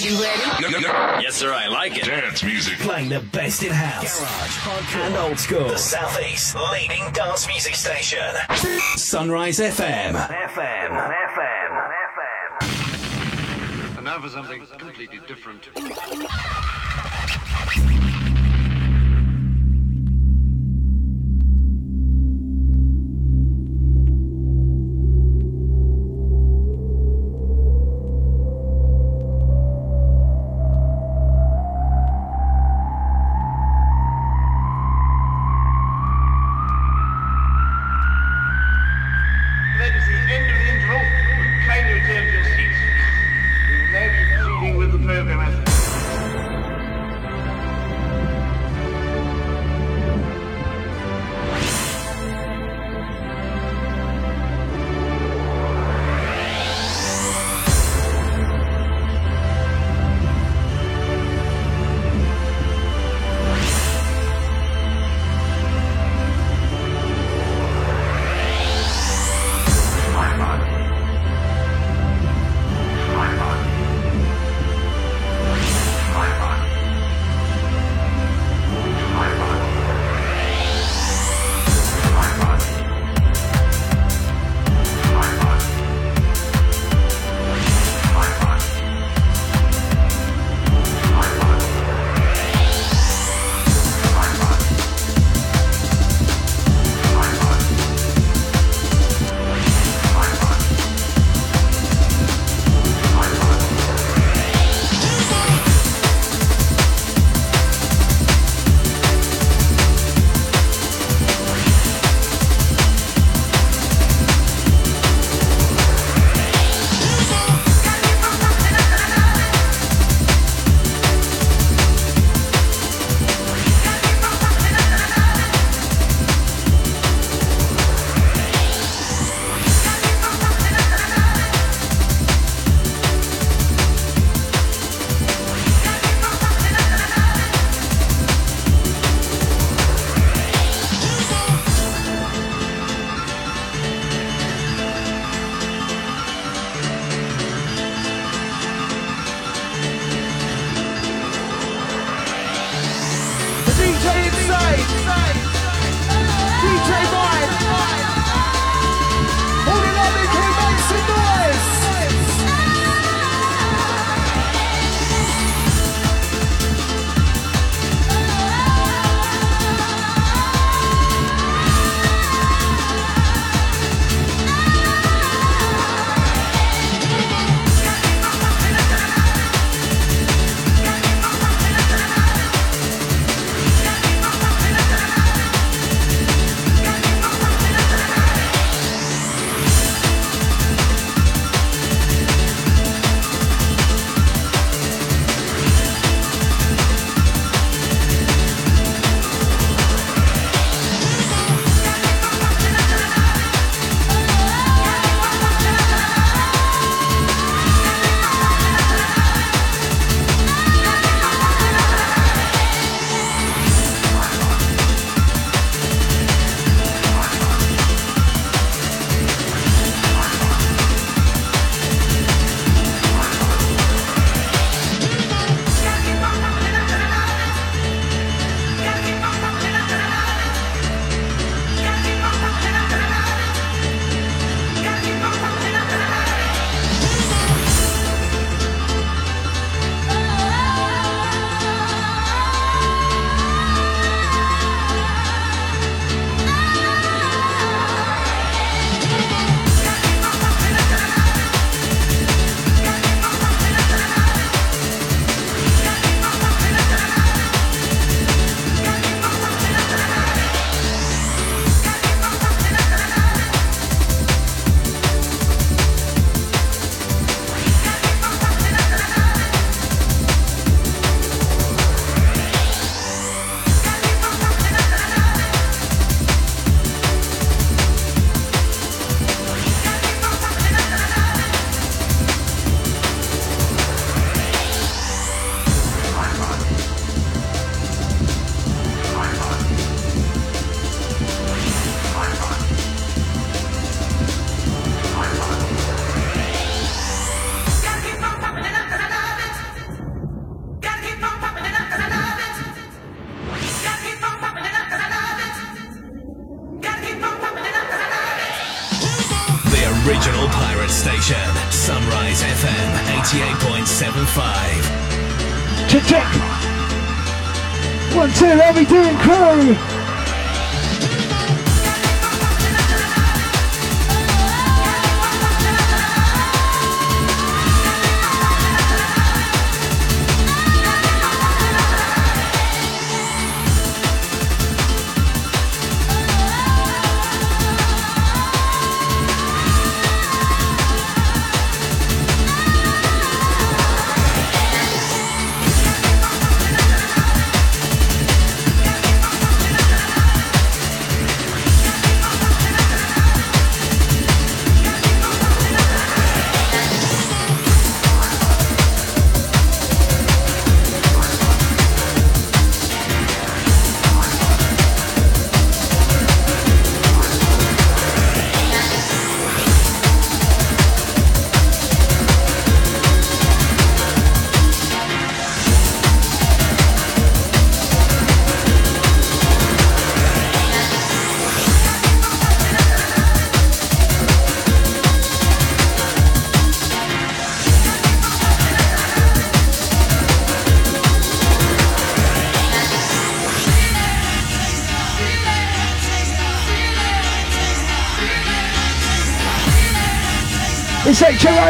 You ready? Yes, sir, I like it. Dance music. Playing the best in house, garage, hardcore, and old school. The Southeast leading dance music station. Sunrise FM. FM. FM. FM. And now for something completely different.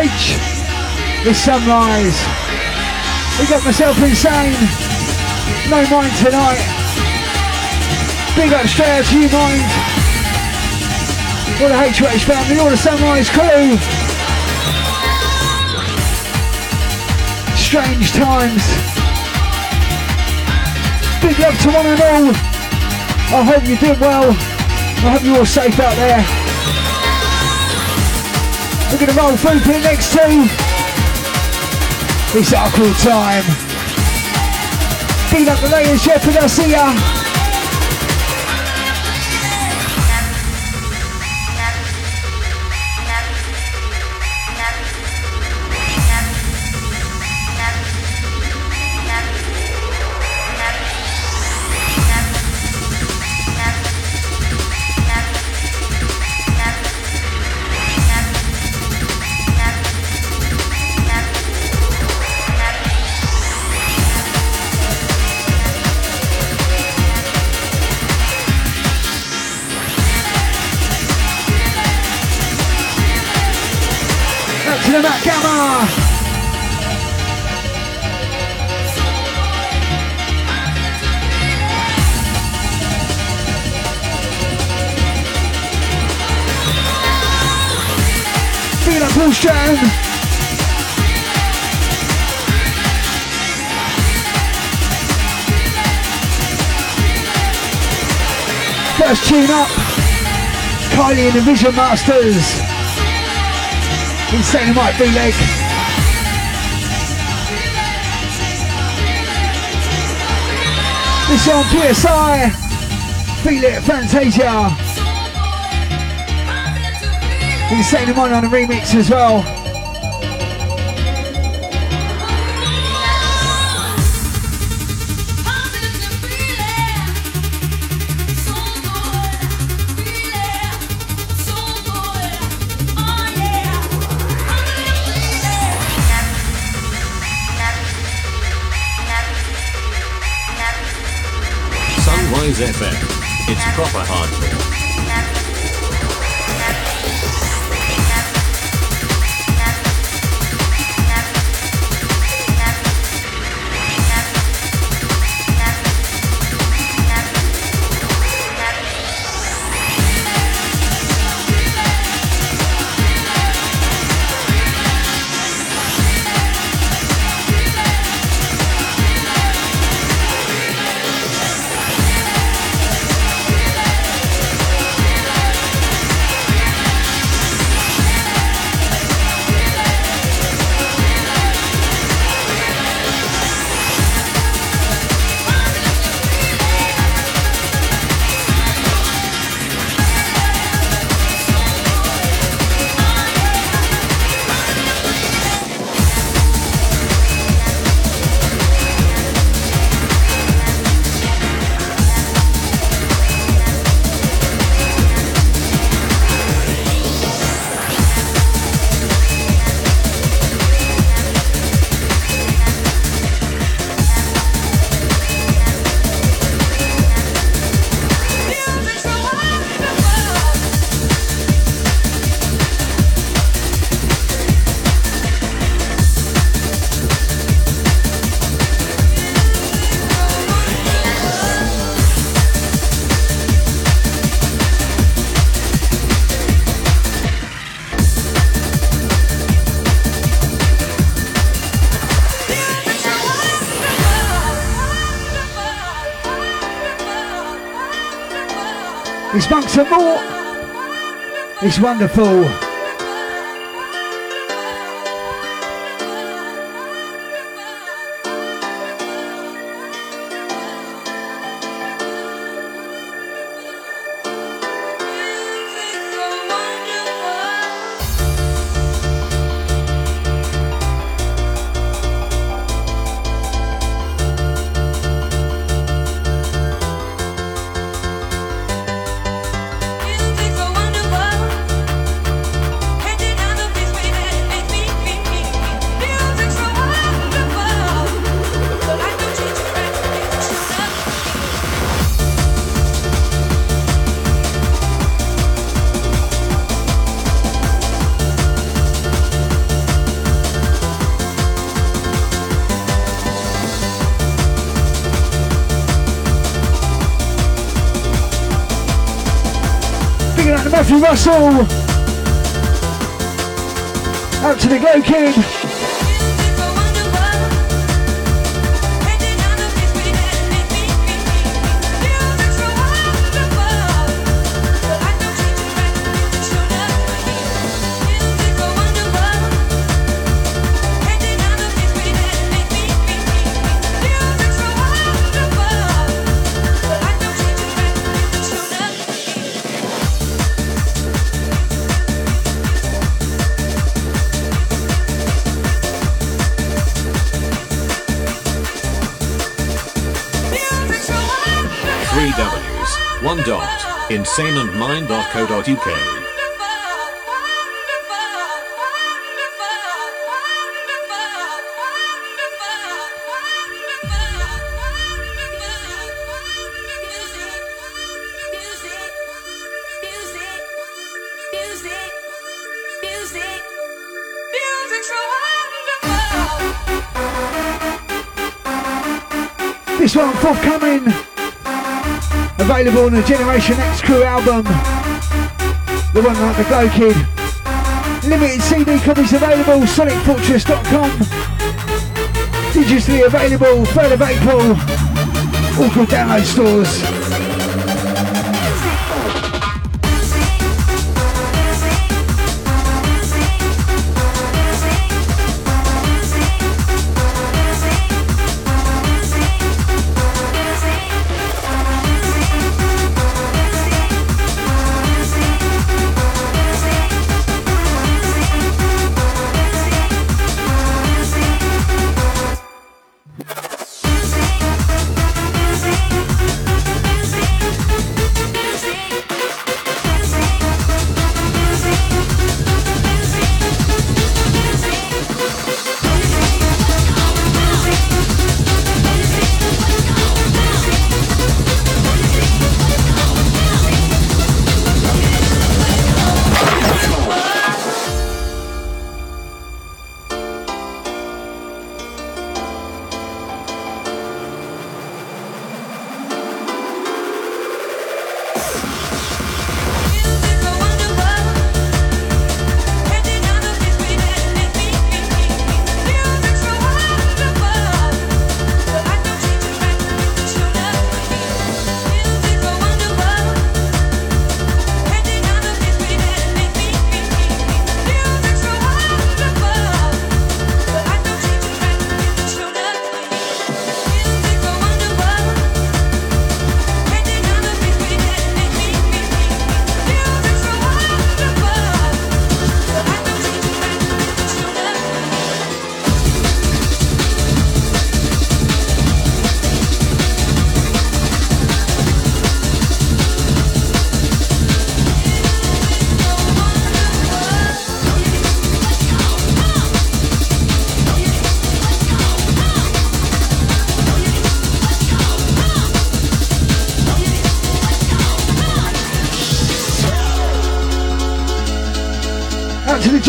It's HOH. Sunrise. We got myself insane. No mind tonight. Big up straight out to you, mind. All the HOH family, all the sunrise crew. Strange times. Big love to one and all. I hope you did well. I hope you're all safe out there. We're going to roll through for the next two. It's our cool time. Beat up the ladies, Shepard, I'll see ya. Tune up. Kylie and the Vision Masters. Insane Mike B-Leg. This on PSI. Feel it, Fantazia. Insane Mike on the remix as well. FM. It's proper hardcore. It's More. It's wonderful. Matthew Russell. Out to the Glow Kid. insaneandmind.co.uk. Available on the Generation X Crew album. The one like the Glow Kid. Limited CD copies available, sonicfortress.com. Digitally available, 3rd of April. All good download stores.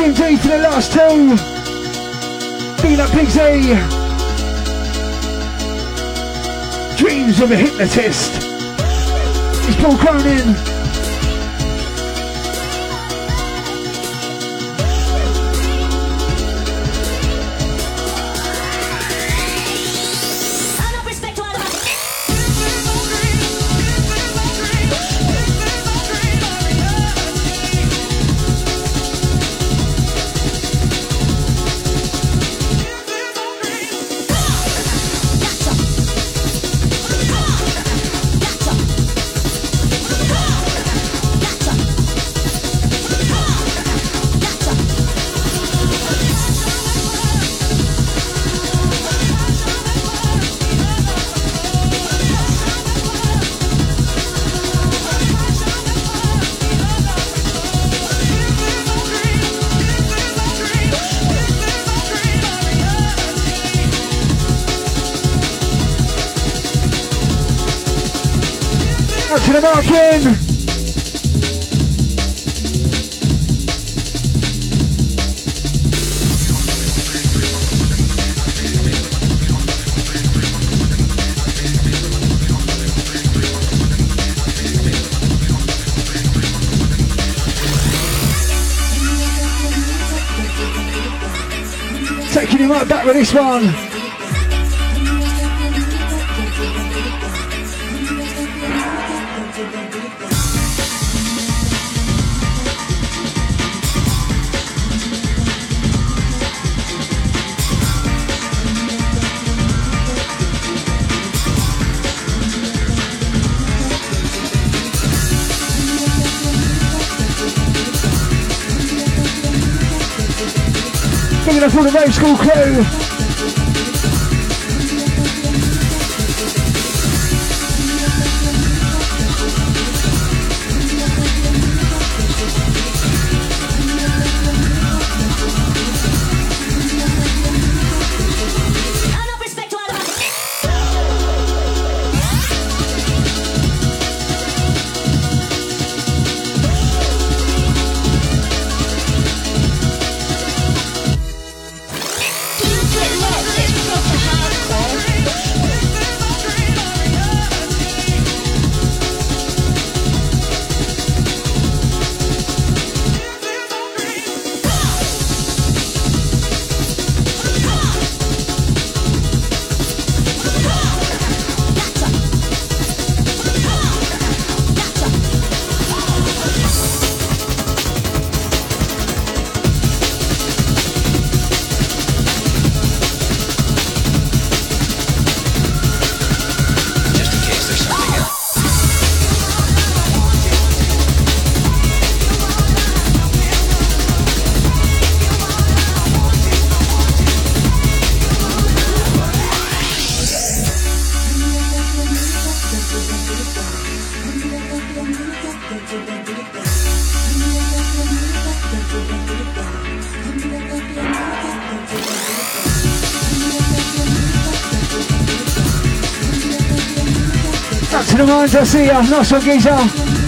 Jim D for the last two. Beat up Pigsy. Dreams of a hypnotist. It's Paul Cronin. Up marking. Taking him right back with this one. For the rave school crew. Up to the mines,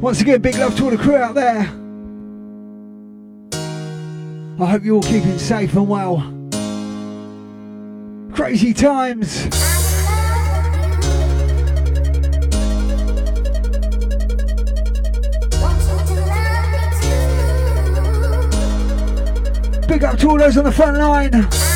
Once again, big love to all the crew out there. I hope you're all keeping safe and well. Crazy times. Big up to all those on the front line.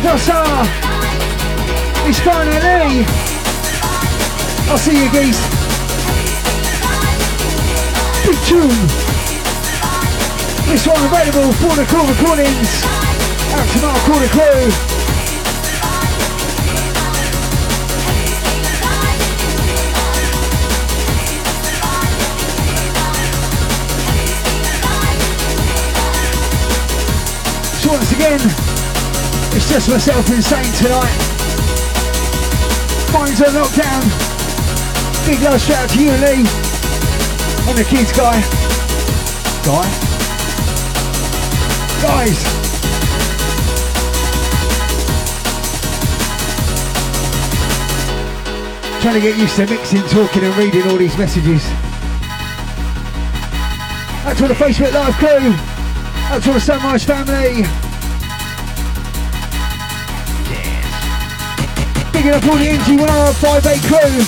Dossa. It's finally. I'll see you geese. Big tune. This one available for the cool recordings. Out to Mark Corner Crew. Just myself insane tonight. Phones are locked down. Big love shout out to you, Lee. And the kids, guy. Guy? Guys. Trying to get used to mixing, talking and reading all these messages. That's all the Facebook Live crew. That's all the Sunrise family. Bigging up all the NG1R58 crew.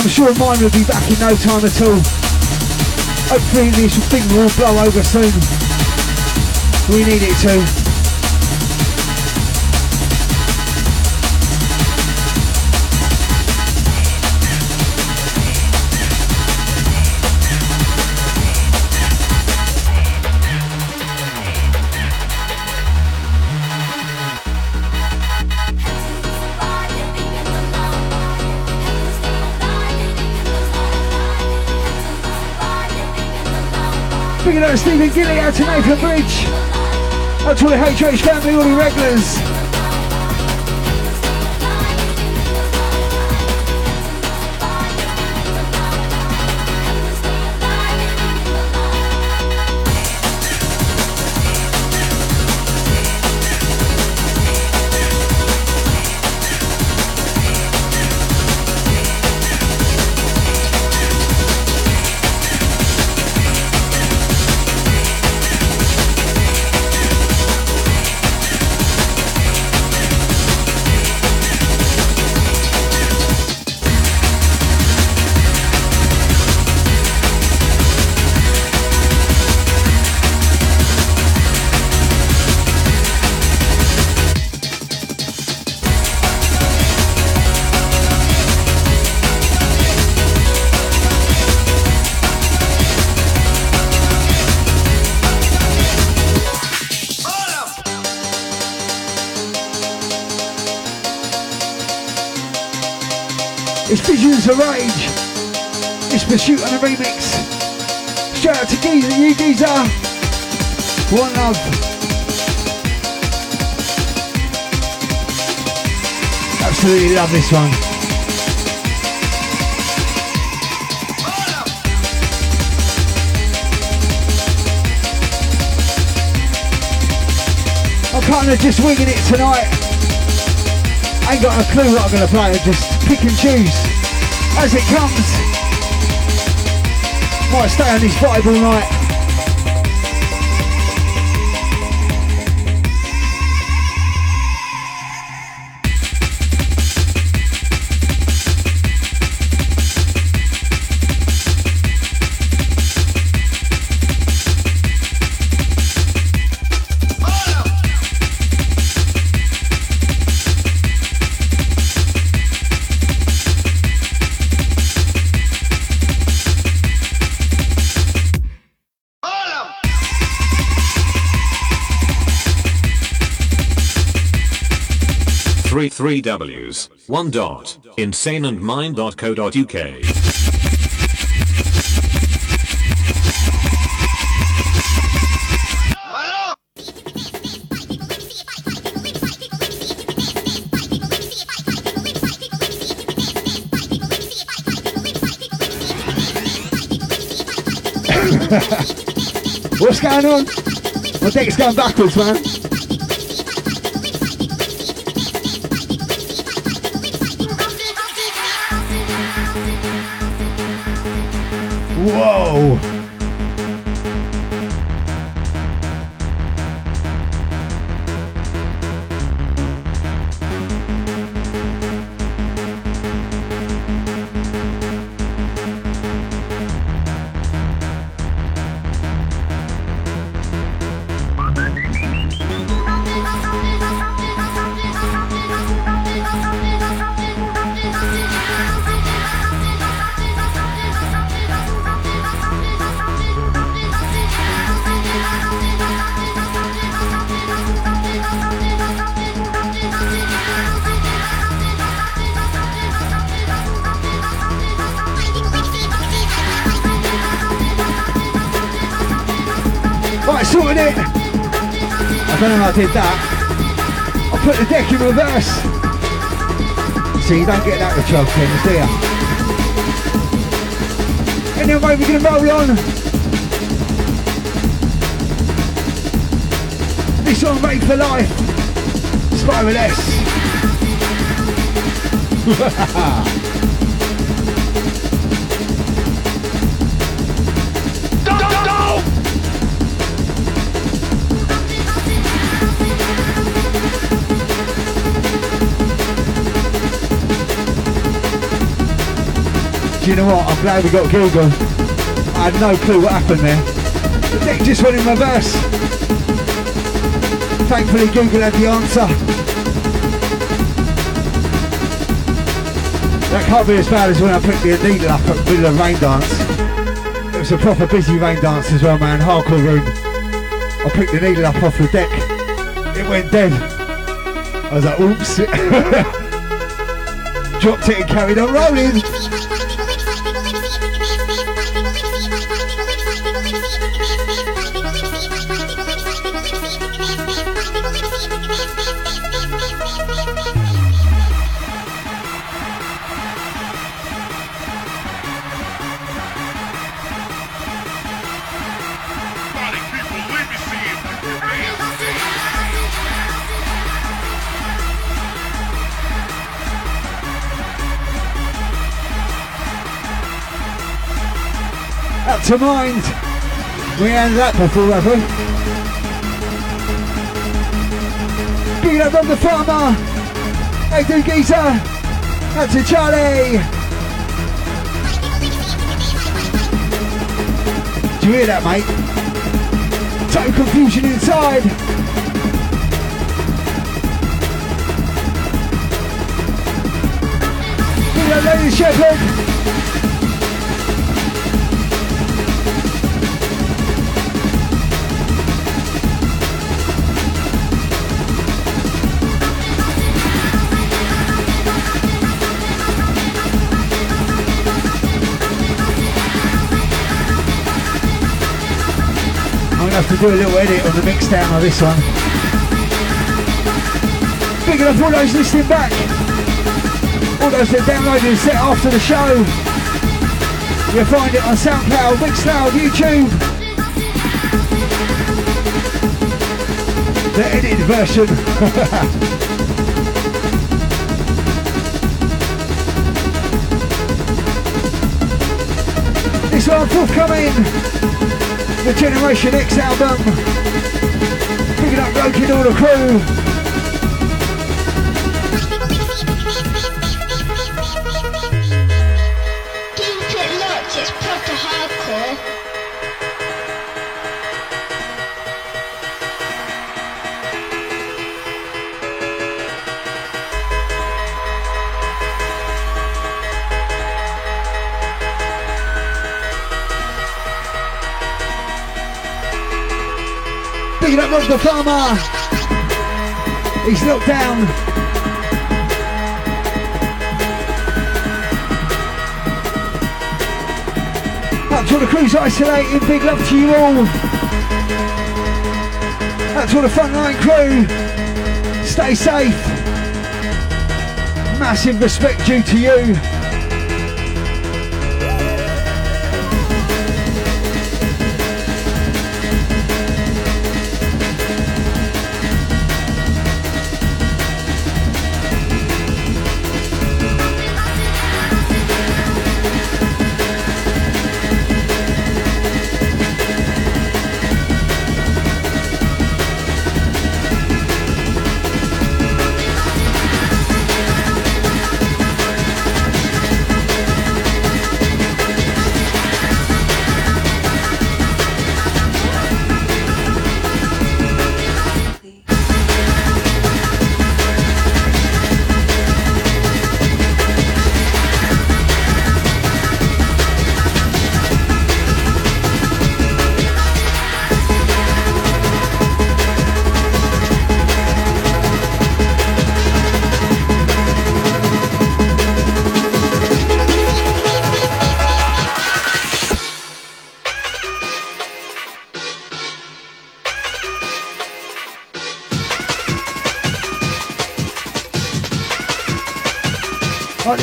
I'm sure mine will be back in no time at all. Hopefully this thing will blow over soon. We need it to. Up Stephen Gilly out to Nathan Bridge. Out to the HH family, all the regulars. Visions of Rage. It's Pursuit on a remix. Shout out to Geezer, you Geezer. One love. Absolutely love this one. I'm kind of just winging it tonight. I Ain't got a clue what I'm gonna play, I just pick and choose as it comes. Might stay on this vibe all night. Three three W's, one dot, insaneandmind.co.uk. What's going on? My deck's going backwards, man. Whoa! Did that. I put the deck in reverse. So you don't get that with 12 pins, do you? Anyway, we're gonna roll on. This one made for life. Spiral S. Do you know what? I'm glad we got Google. I had no clue what happened there. The deck just went in reverse. Thankfully, Google had the answer. That can't be as bad as when I picked the needle up at the middle of rain dance. It was a proper busy rain dance as well, man. Hardcore room. I picked the needle up off the deck. It went dead. I was like, oops. Dropped it and carried on rolling. To mind. We end that before, have we? Big up on the farmer. Hey, do geezer. Up to Charlie. Do you hear that, mate? Total confusion inside. Lady Shepherd. To do a little edit on the mix down of this one. Big enough all those listening back. All those that downloaded and set after the show. You'll find it on SoundCloud, Mixcloud, YouTube. The edited version. This one forthcoming, the Generation X album. Picking up and all the crew. Picking up Rob the Farmer. He's locked down. Up to the crews isolating, big love to you all. Up to the frontline crew. Stay safe. Massive respect due to you.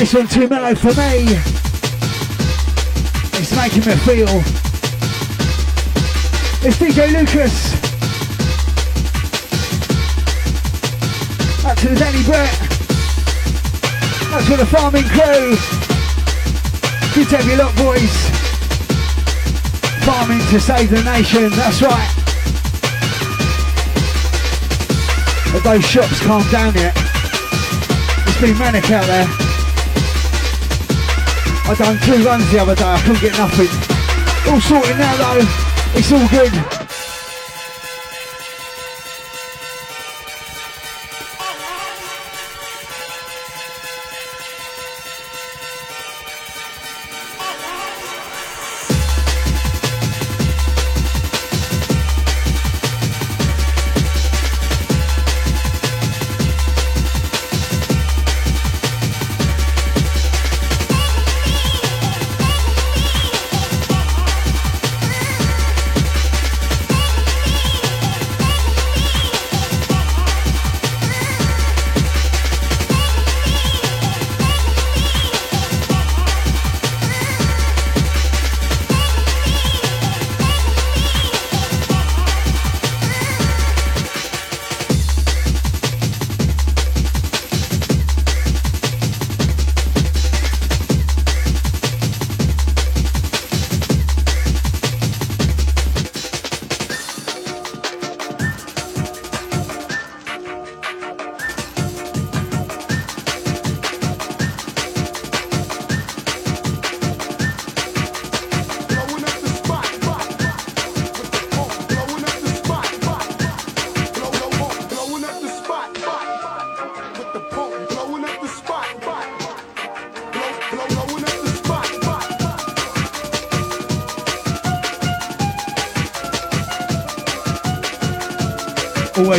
This one too mellow for me. It's making me feel. It's DJ LukeAss. Up to the Danny Brett. Up to the farming crew. Good to have you lot, boys. Farming to save the nation, that's right. But those shops calmed down yet. It's been manic out there. I done two runs the other day, I couldn't get nothing. All sorted now though, it's all good.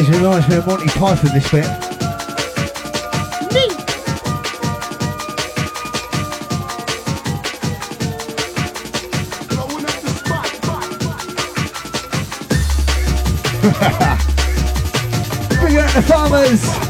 always reminds me of Monty Python this bit. Bring out the farmers!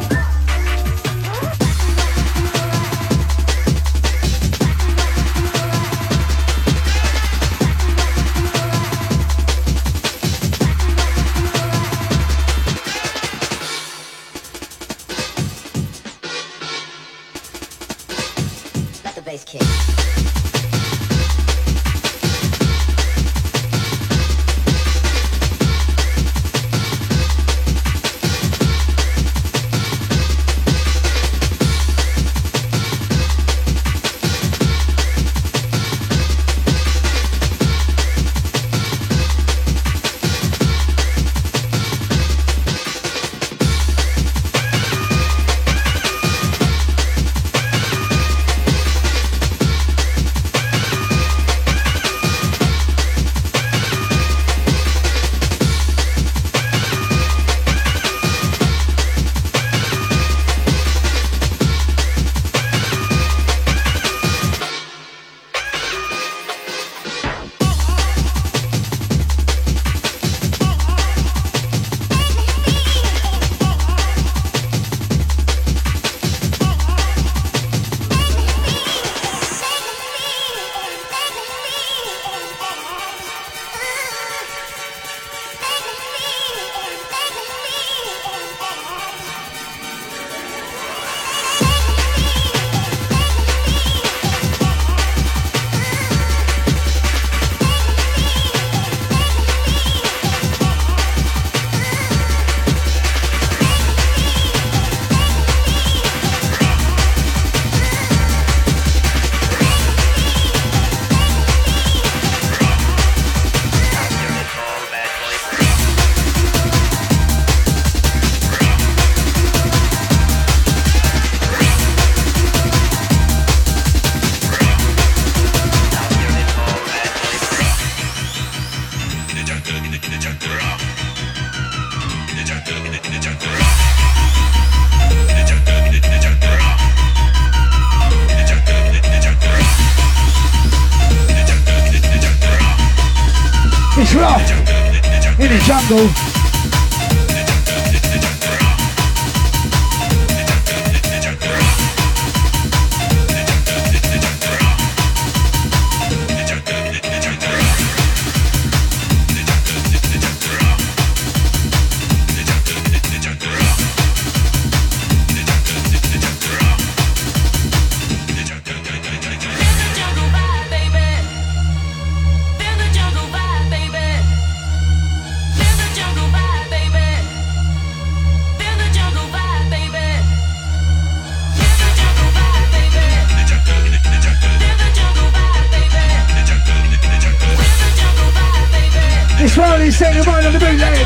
Charlie, set your on the bootleg.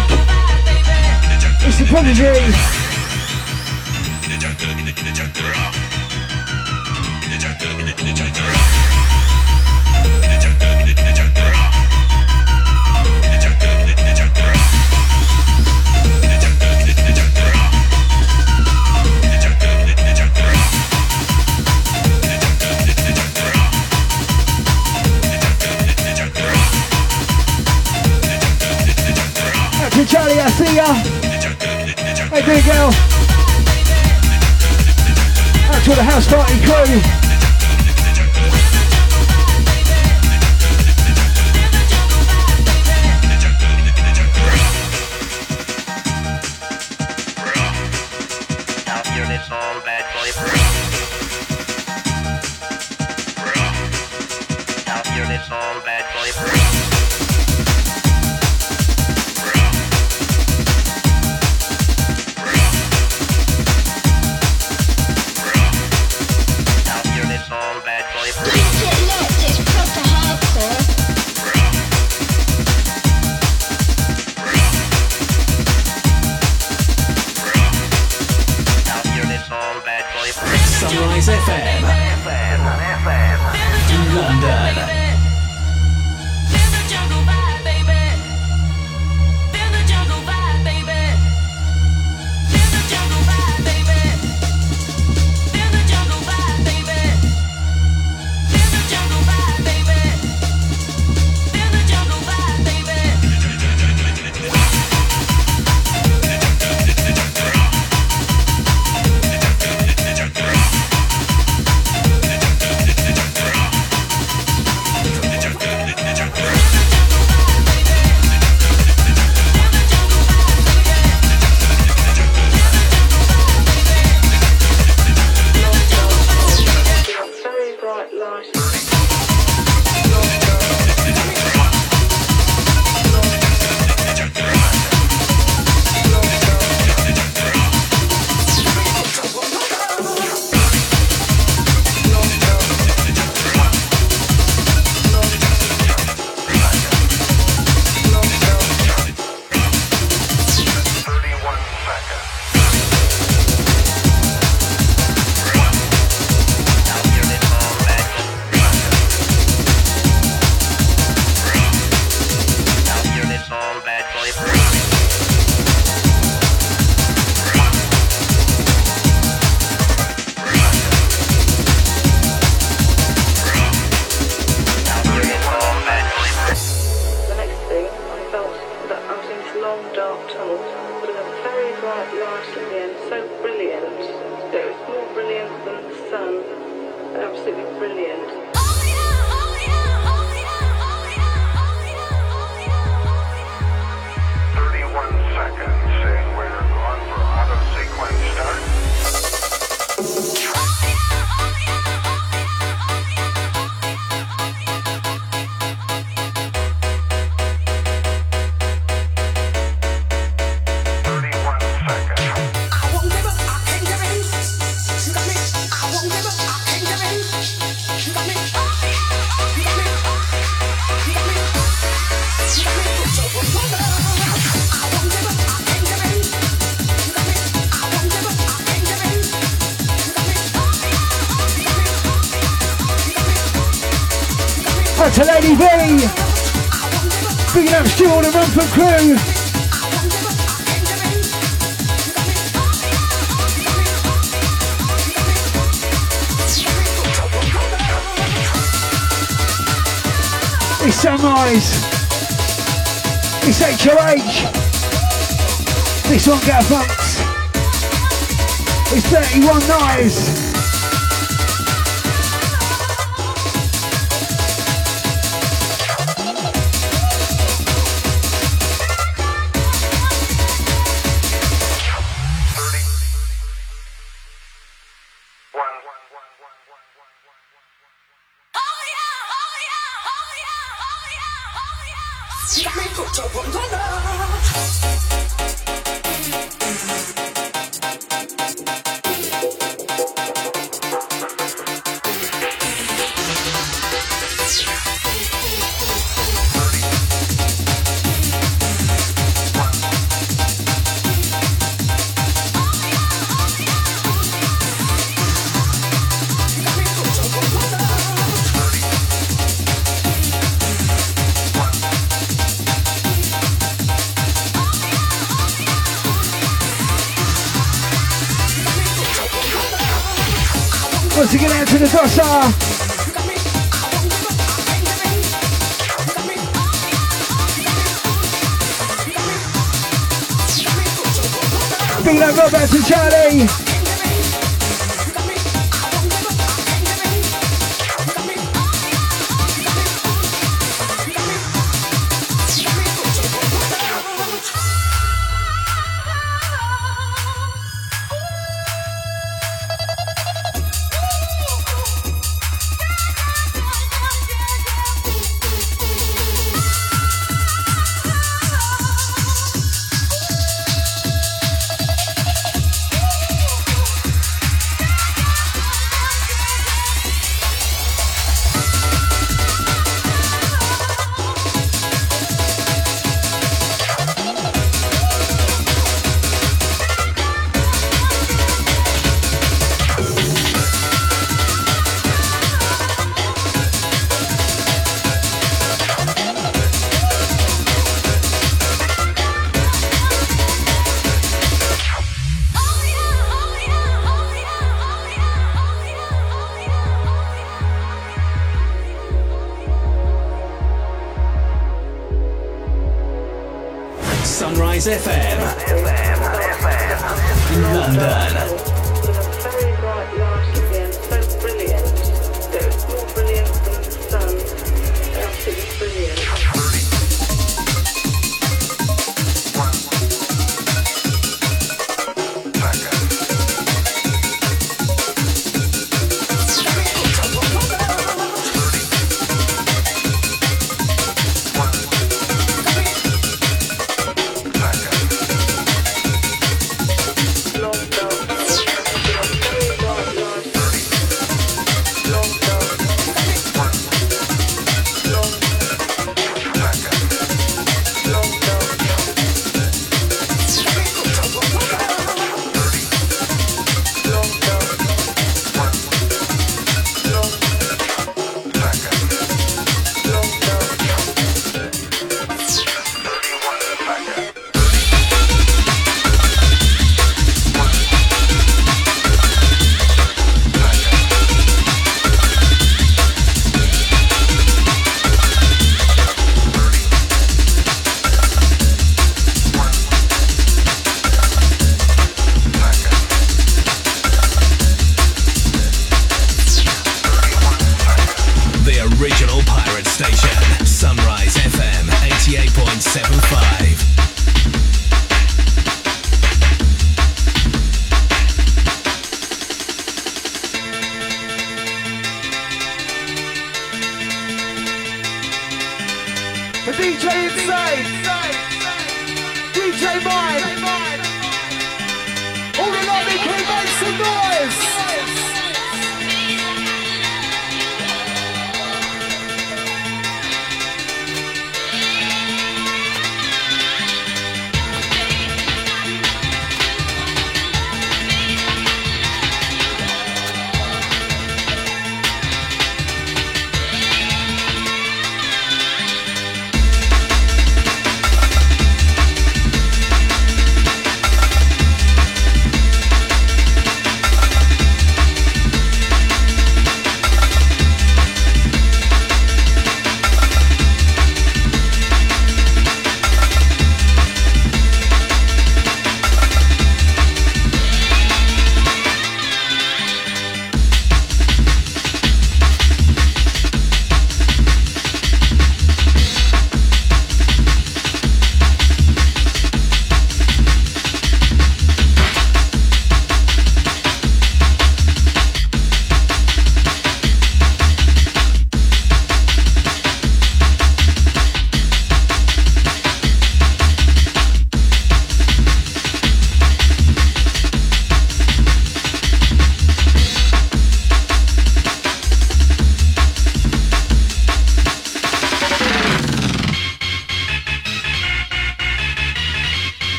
It's the Prodigy. Out to the house party crew. Danny V. Big up Stu on the crew. It's Sunrise. It's HOH. This one got funks. It's 31 Knives.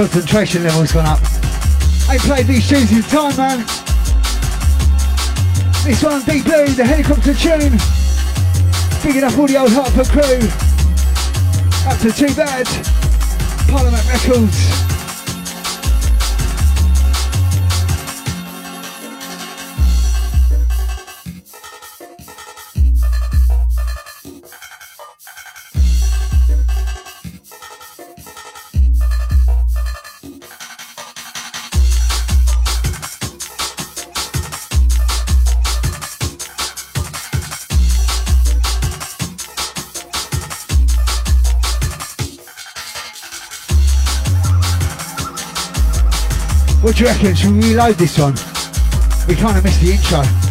Concentration level's gone up? Ain't played these tunes in time, man. This one, Deep Blue, the helicopter tune. Big up all the old Harper crew. Up to Too Bad. Parliament Records. What do you reckon? Should we reload this one? We kind of missed the intro.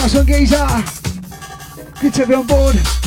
Nice one, geezer. Good to be on board.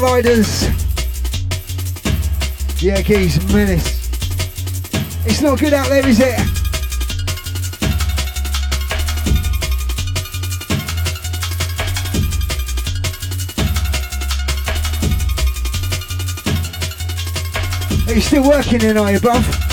Riders. Yeah, Keys, menace. It's not good out there, is it? Are you still working in, are you, bruv?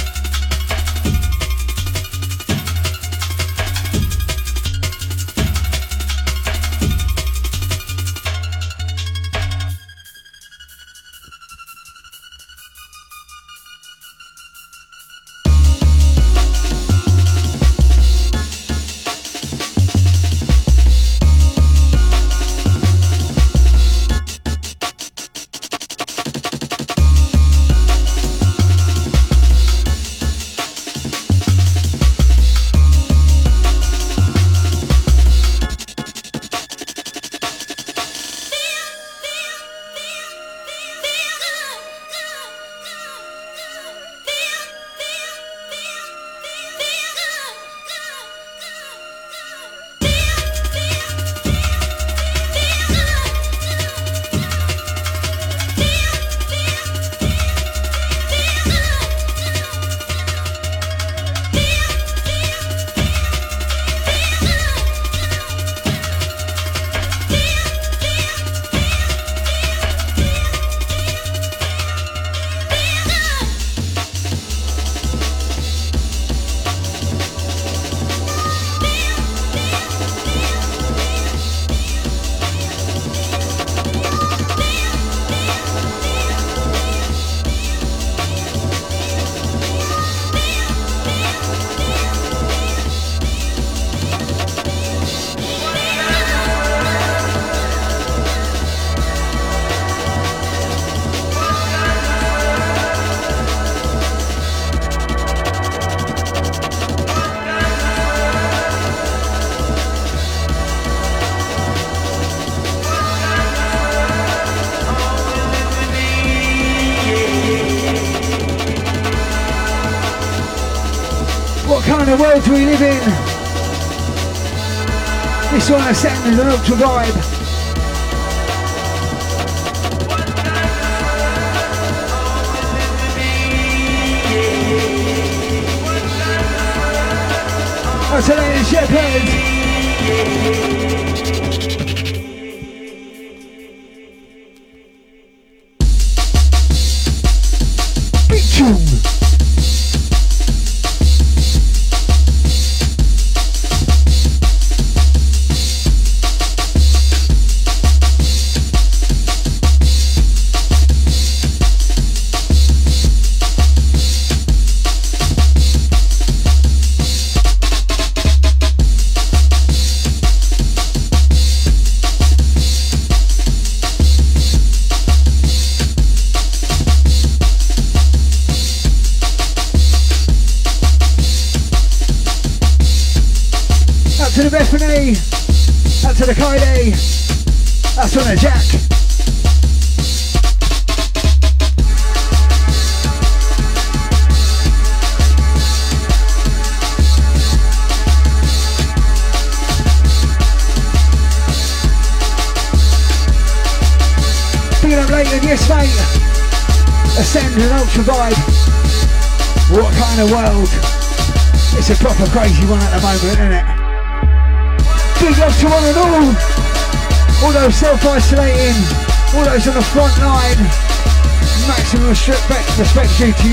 in the room to vibe. I said, ladies, shake hands.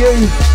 you.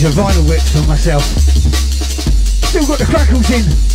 these are vinyl whips for myself. Still got the crackles in.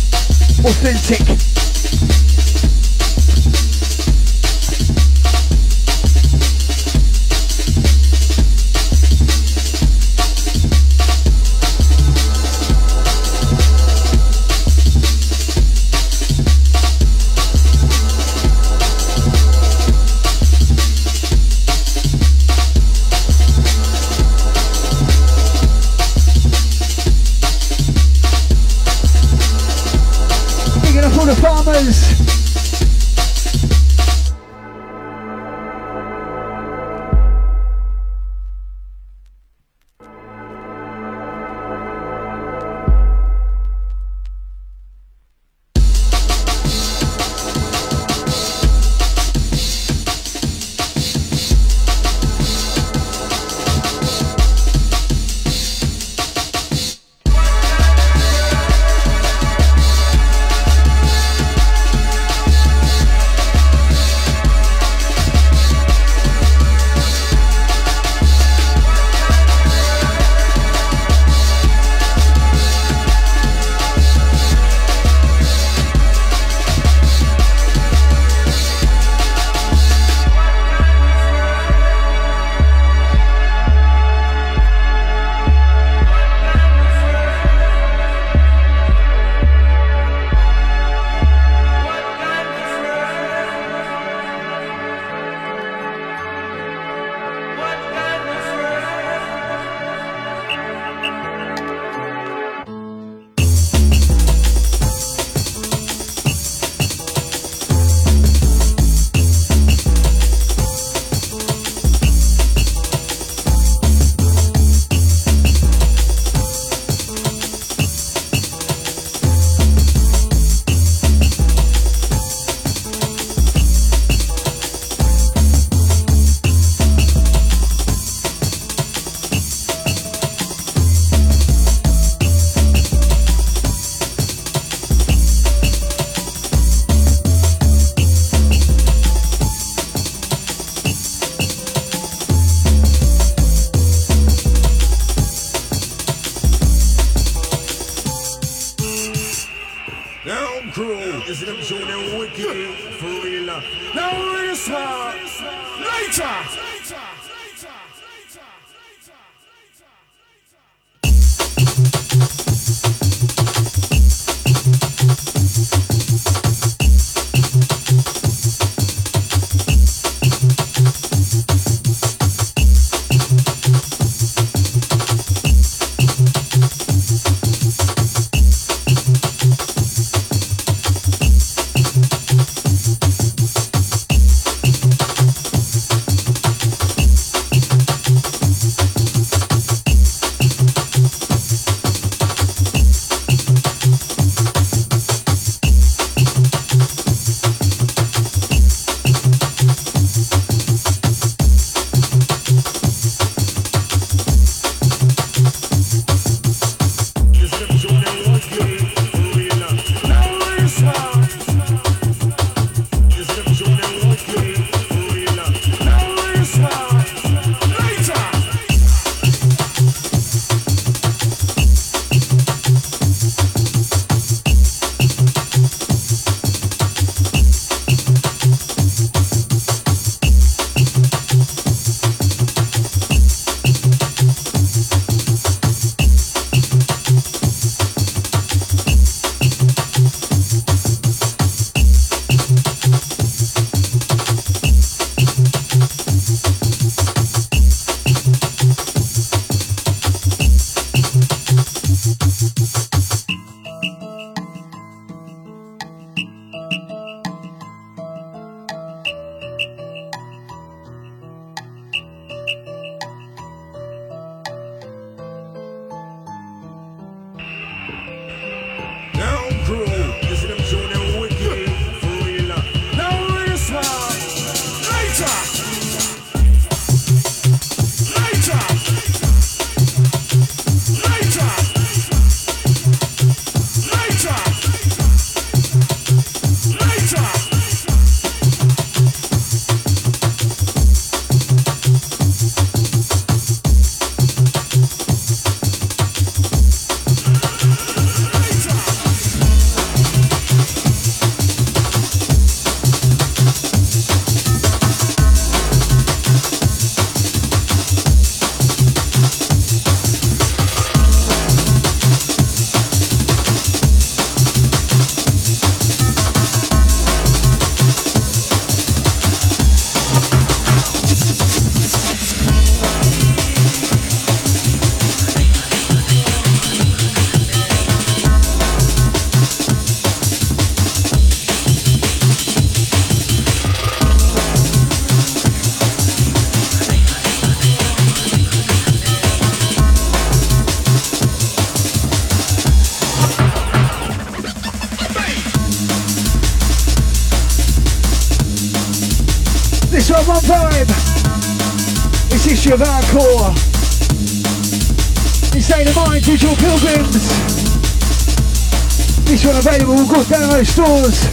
Stores.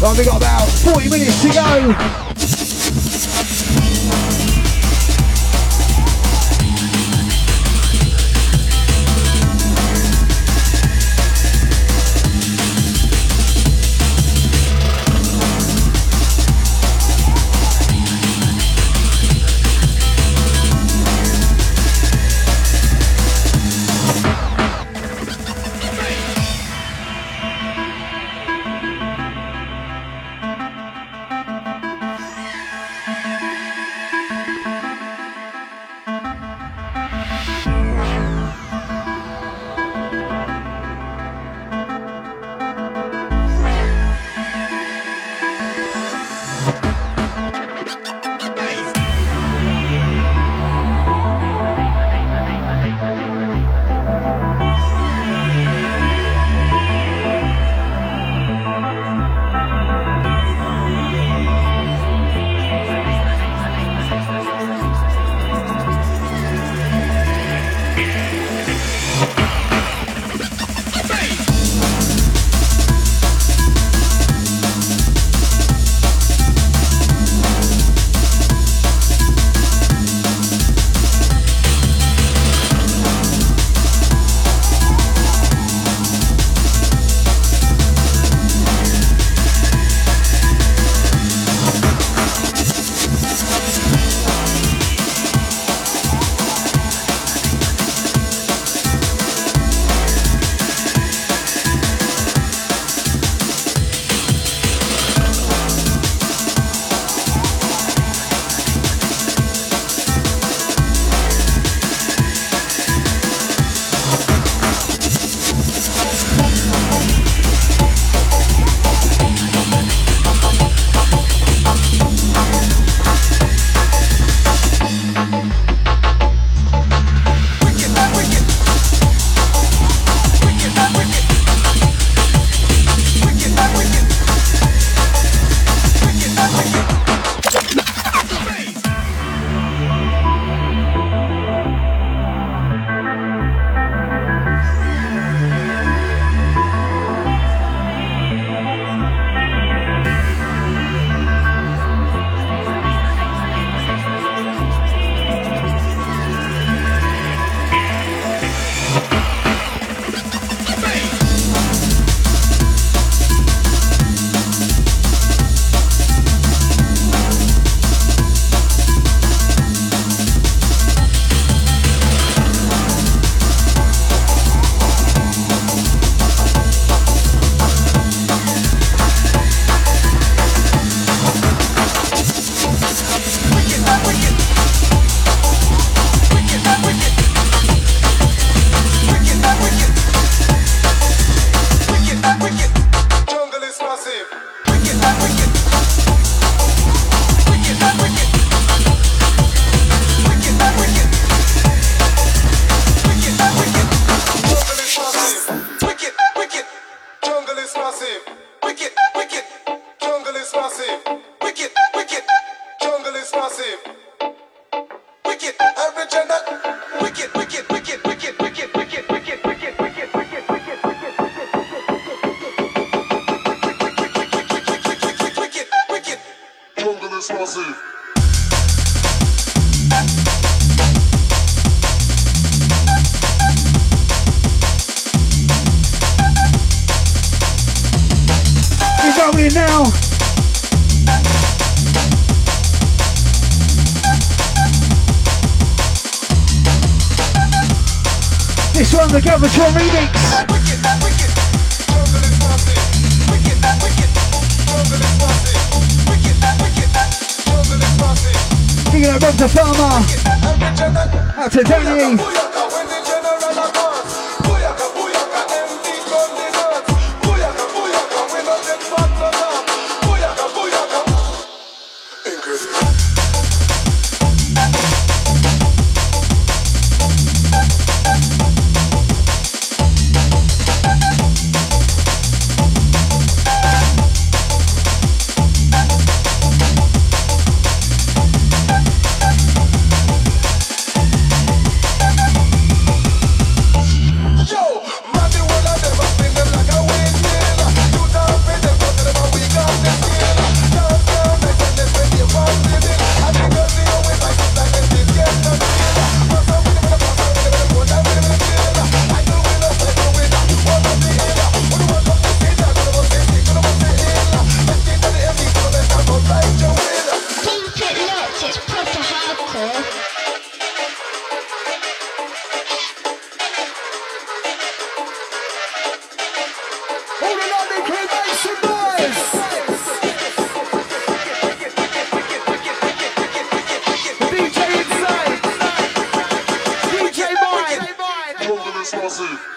Right, we got about 40 minutes to go. Mike. Easy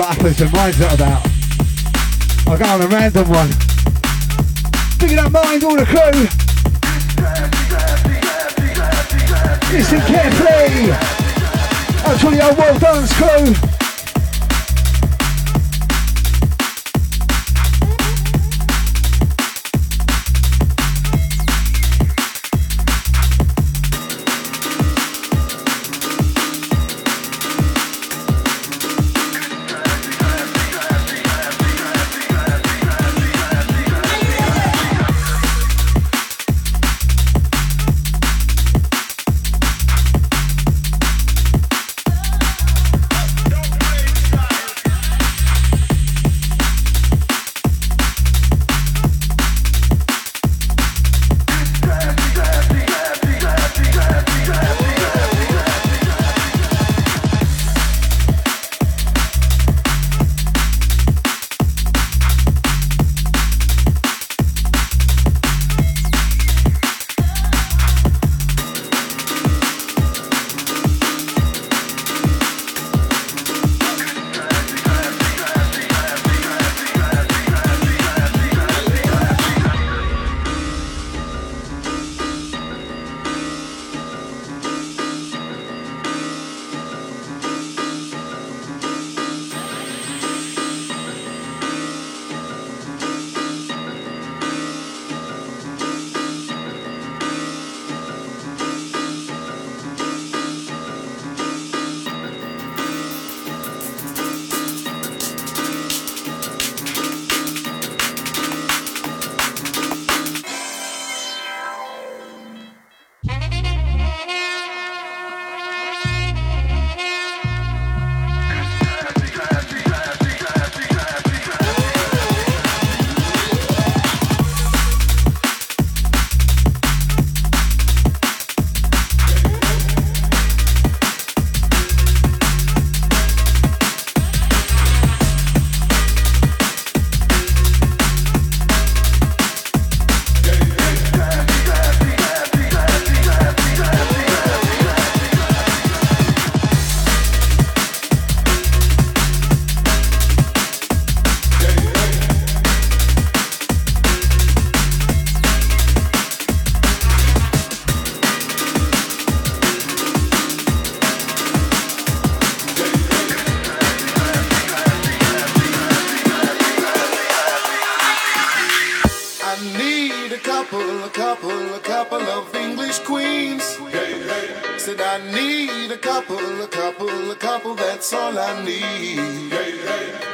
what happens when mine's not about. I go on a random one. Picking up mind, all the crew. Listen carefully. To the old world dance crew.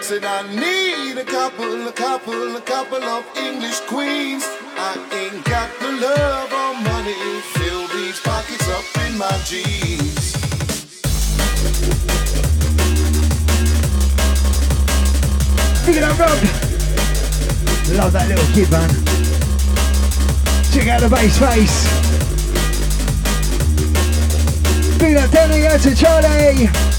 Said I need a couple, a couple, a couple of English queens. I ain't got the love or money, fill these pockets up in my jeans. Look at that Rob. Love that little kid, man. Check out the bass face. Big up Danny, out to Charlie.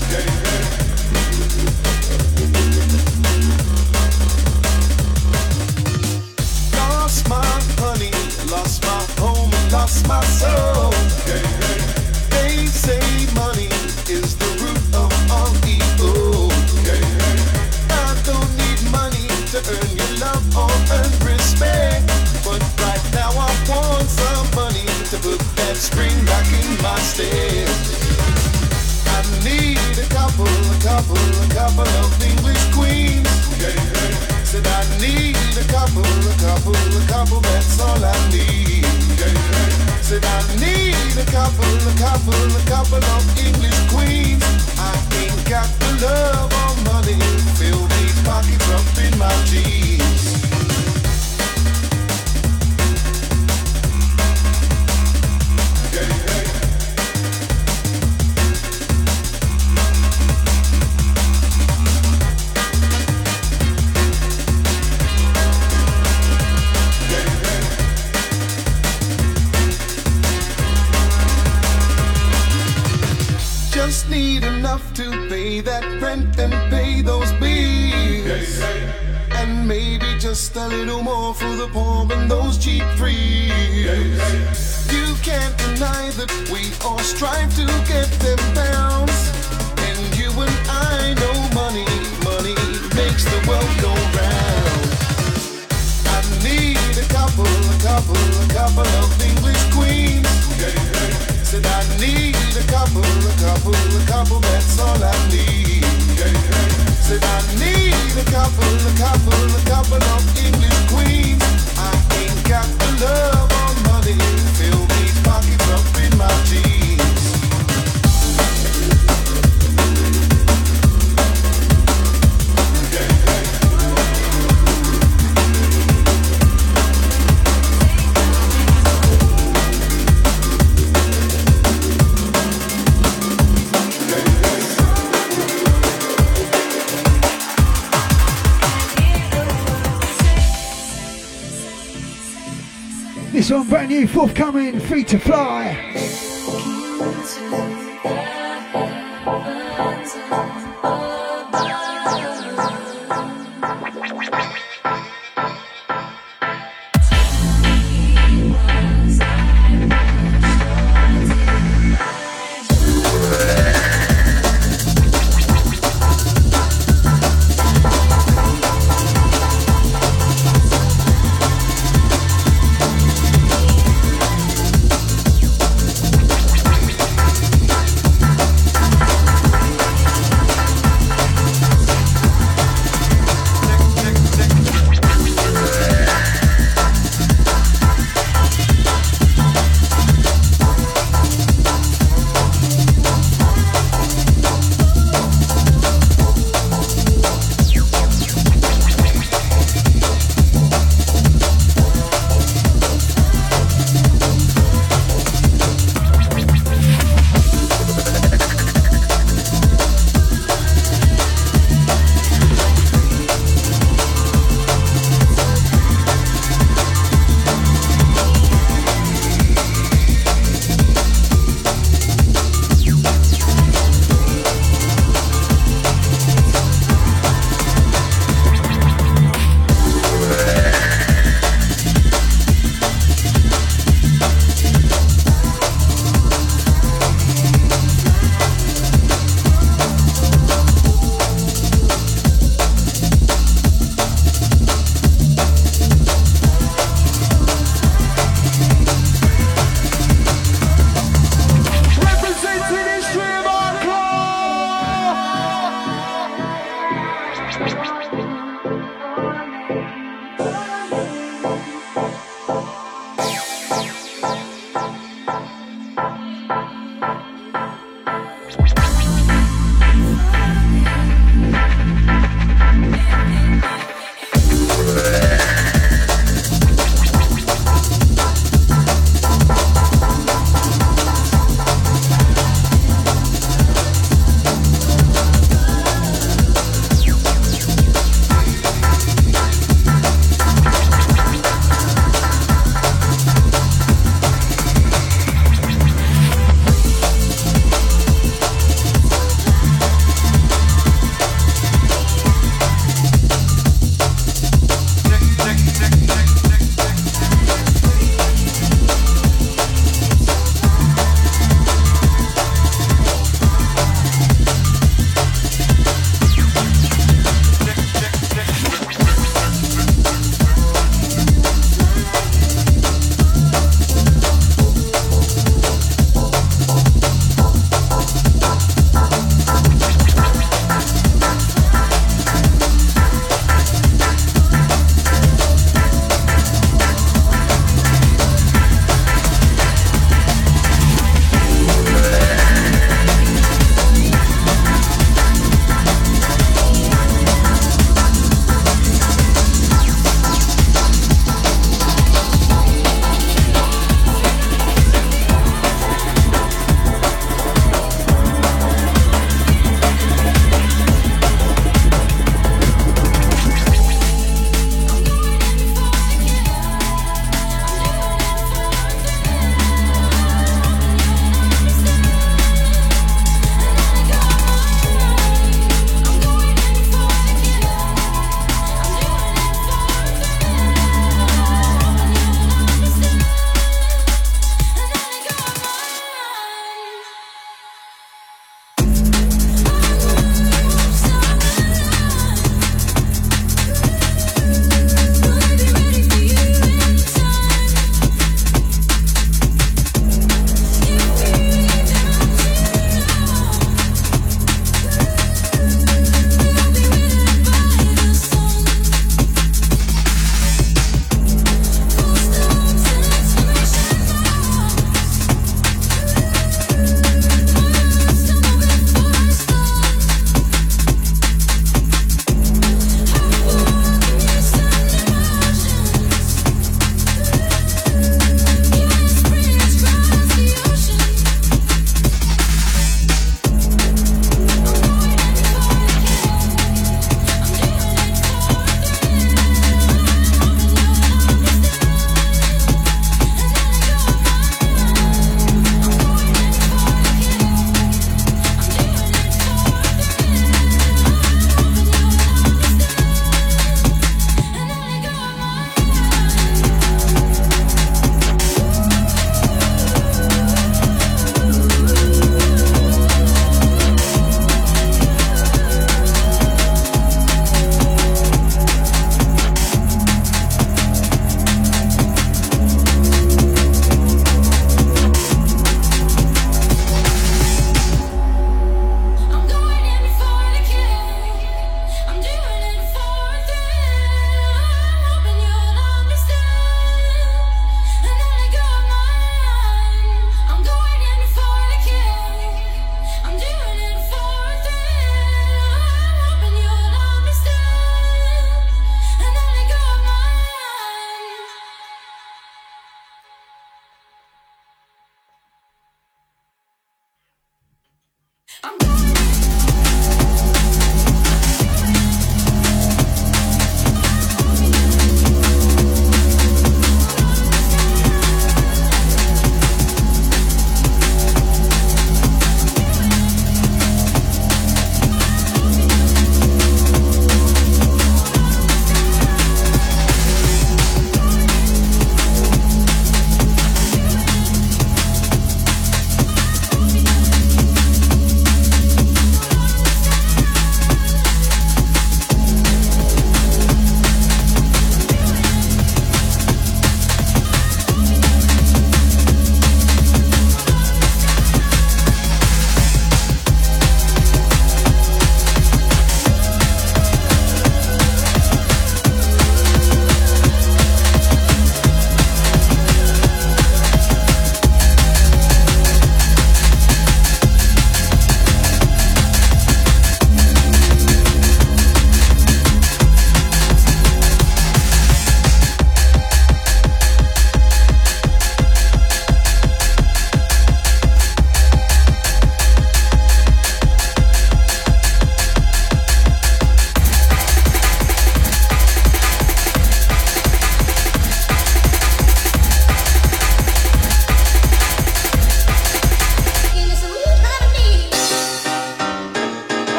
Couple, a couple, a couple, that's all I need. Said I need a couple, a couple, a couple of English queens. I ain't got the love or money, fill these pockets up in my jeans. Little more for the poor and those cheap thrills. You can't deny that we all strive to get them pounds. And you and I know money, money makes the world go round. I need a couple, a couple, a couple of English queens. Said I need a couple, a couple, a couple, that's all I need. Said I need a couple, a couple, a couple of English queens. I ain't got the love One brand new, forthcoming, free to fly.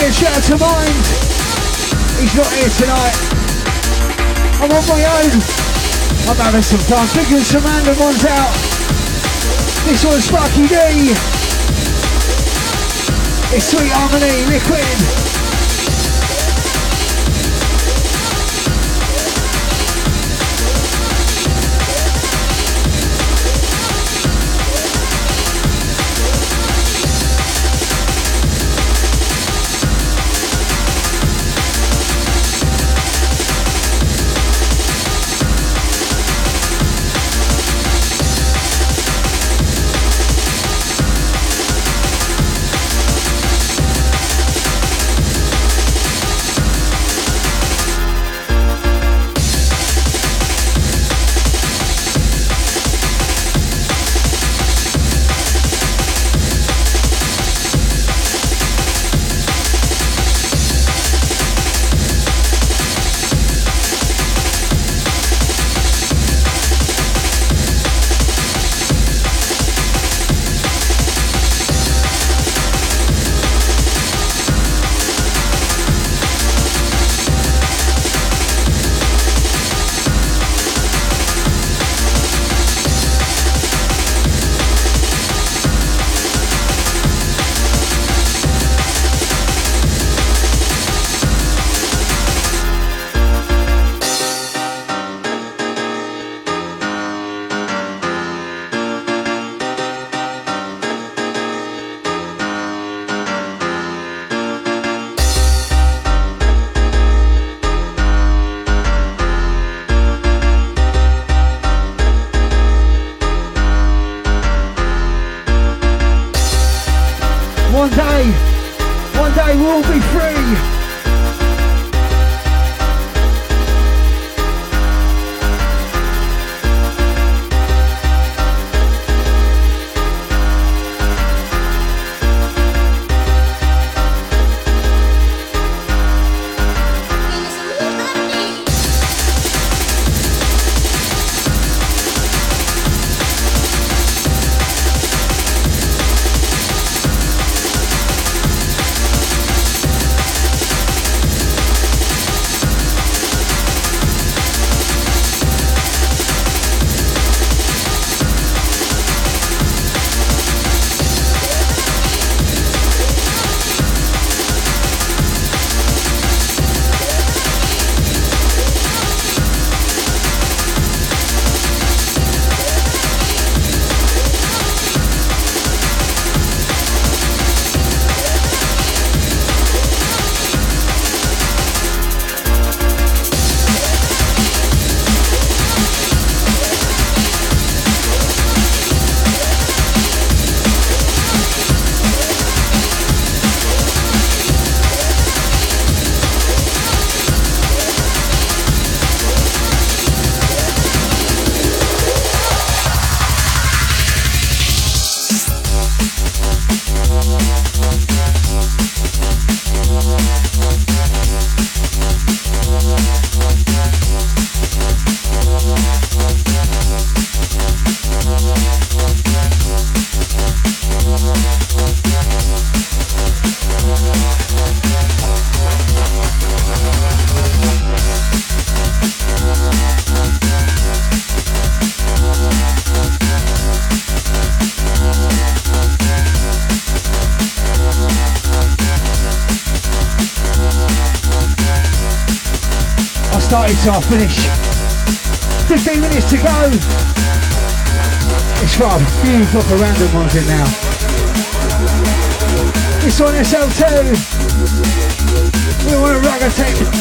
Again, shout out to Mind. He's not here tonight. I'm on my own. I'm having some fun. Figuring some random ones out. This one's Sparki Dee. It's Sweet Harmony, Liquid. So I'll finish. 15 minutes to go. It's got a few proper random ones in now. This one SL2. We want a Ragga Tip.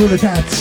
All the dads?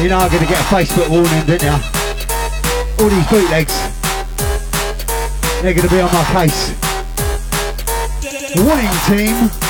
You know I'm going to get a Facebook warning, didn't you? All these bootlegs, they're going to be on my case. Warning team.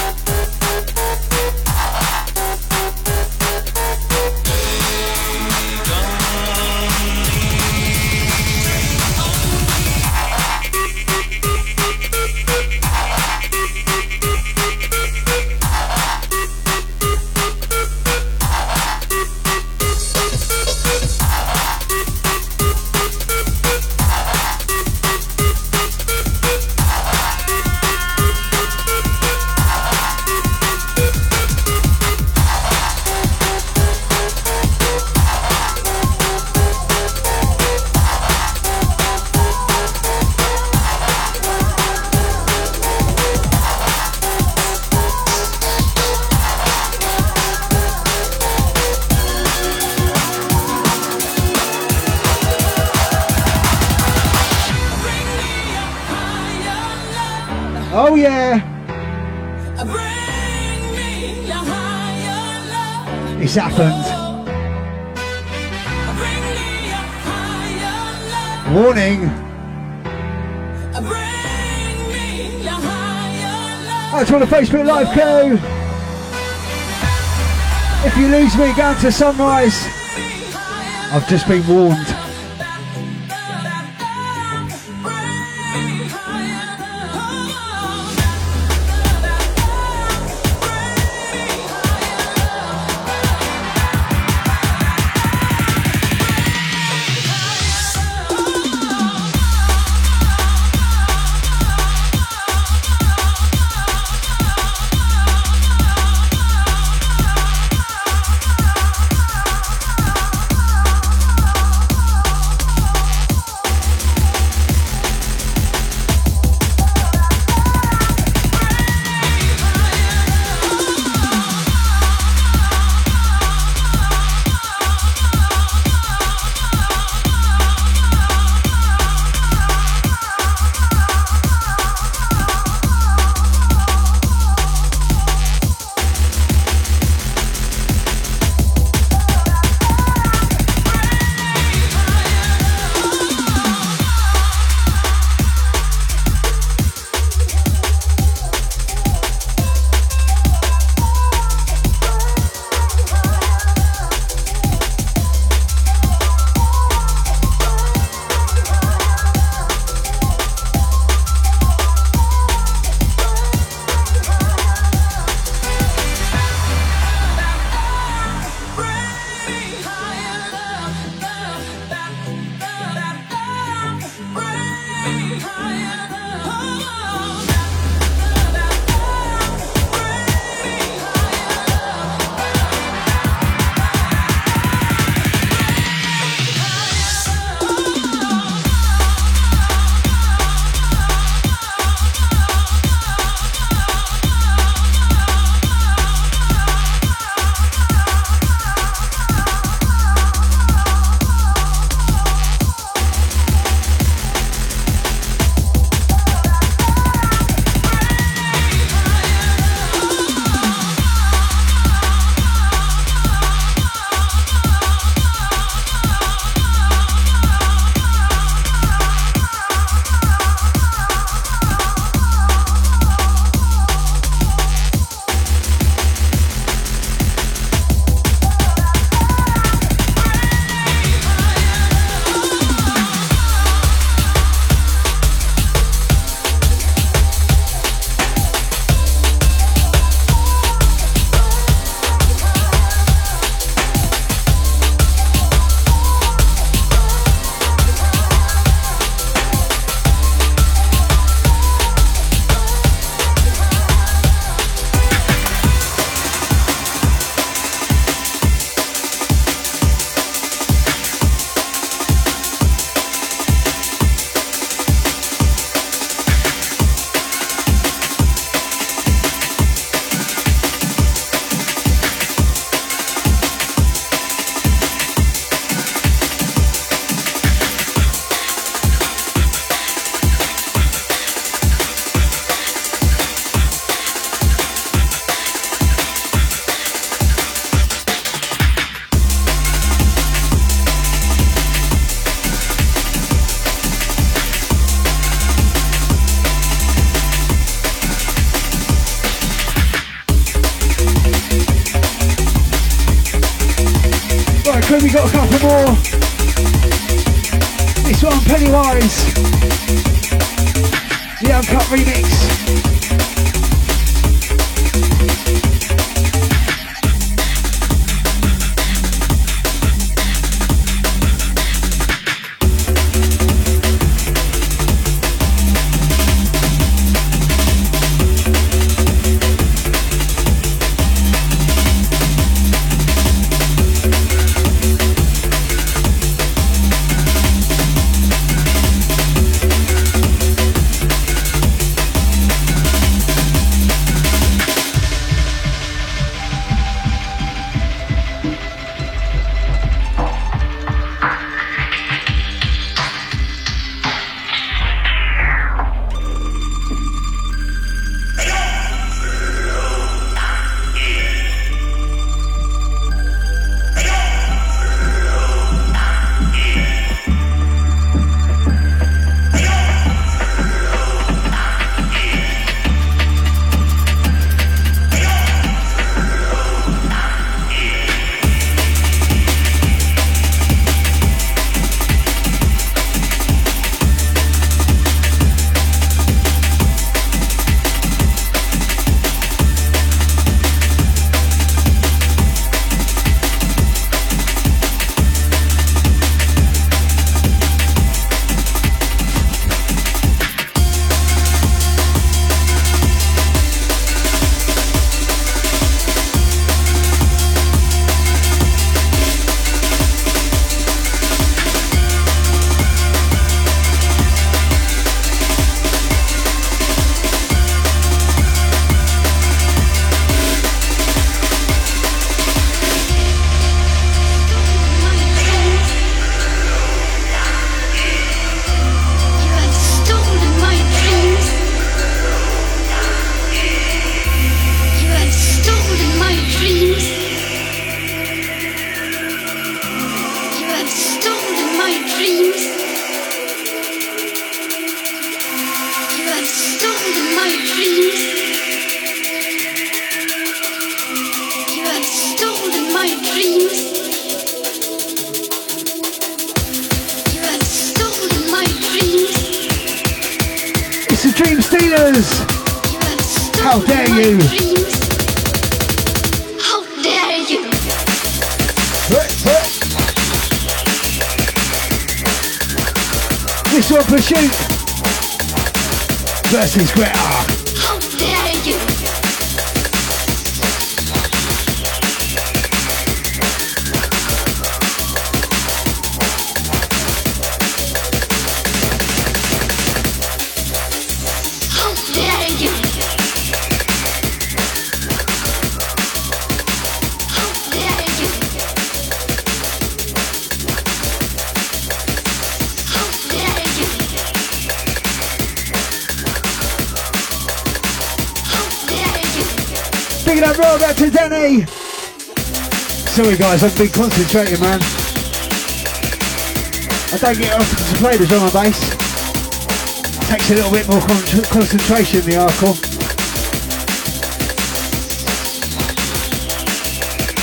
Live crew. If you lose me, go to Sunrise. I've just been warned. sisters. How dare you? How dare you? Hey, hey. This pursuit versus Greta. Sorry guys, I've been concentrating man. I don't get often to play the drum and bass. Takes a little bit more con concentration the hardcore.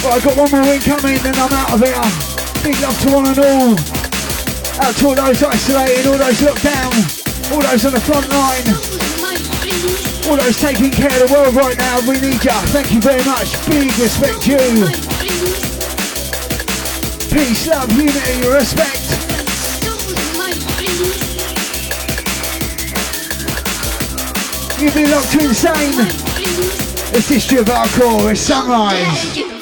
Well, I've got one more win coming, then I'm out of here. Big love to one and all. Out to all those isolated, all those locked down, all those on the front line, all those taking care of the world right now. We need ya. Thank you very much. Big respect to you. Peace, love, unity, respect. You've been locked insane. It's history of hardcore, it's sunrise.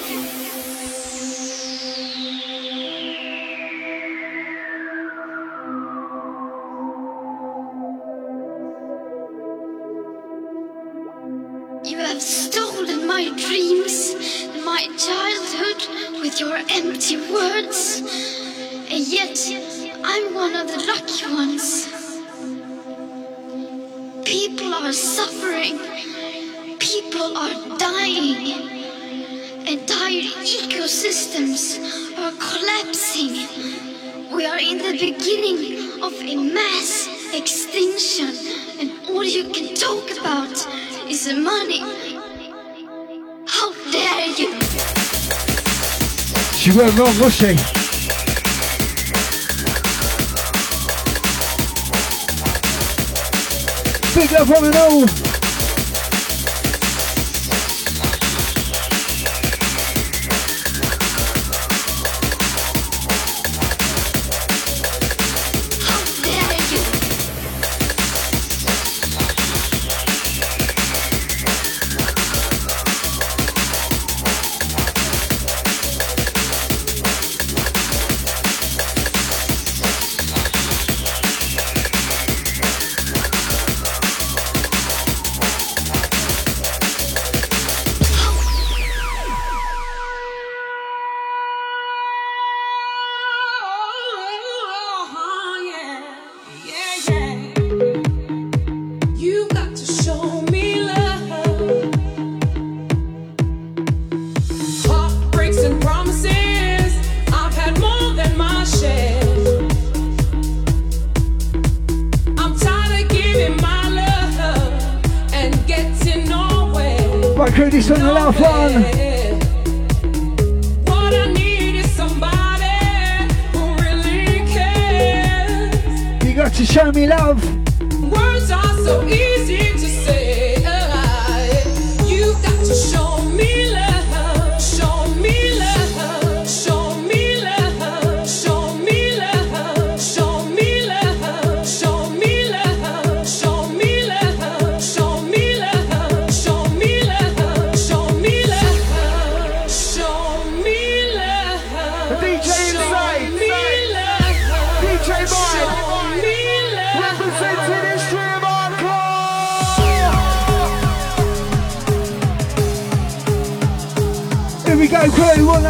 I'm not rushing. Big up one and all! Show me love. Words are so easy.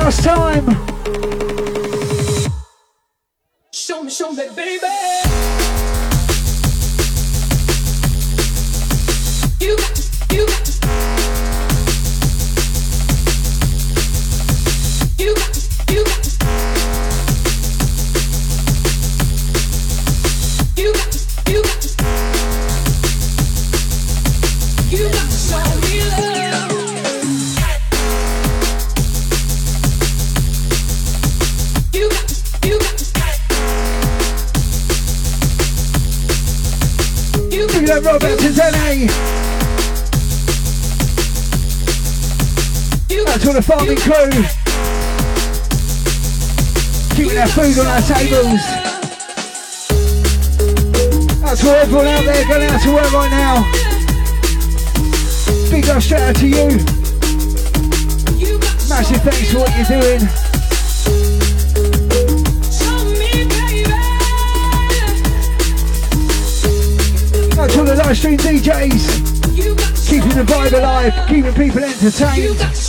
last time. our tables. That's for everyone out there going out to work right now. Big up shout out to you. Massive thanks for what you're doing. That's all the live stream DJs. Keeping the vibe alive, keeping people entertained.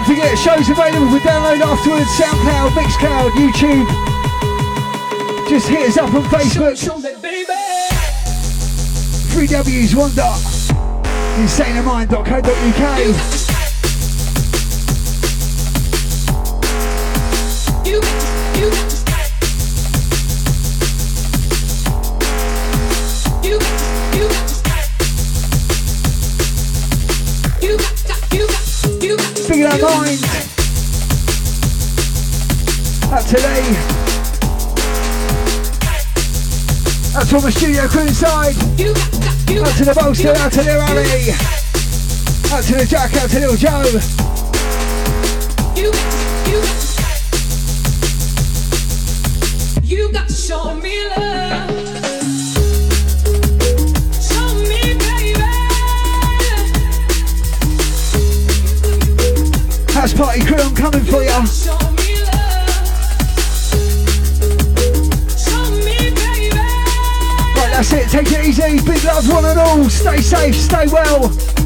Don't forget, shows available for download afterwards SoundCloud, Mixcloud, YouTube. Just hit us up on Facebook. Show, show me, baby. Three W's, one dot. InsaneandMind.co.uk. From the studio crew inside. Out to the bolster, out to the rally. Out to the Jack, out to little Joe. safe, stay well.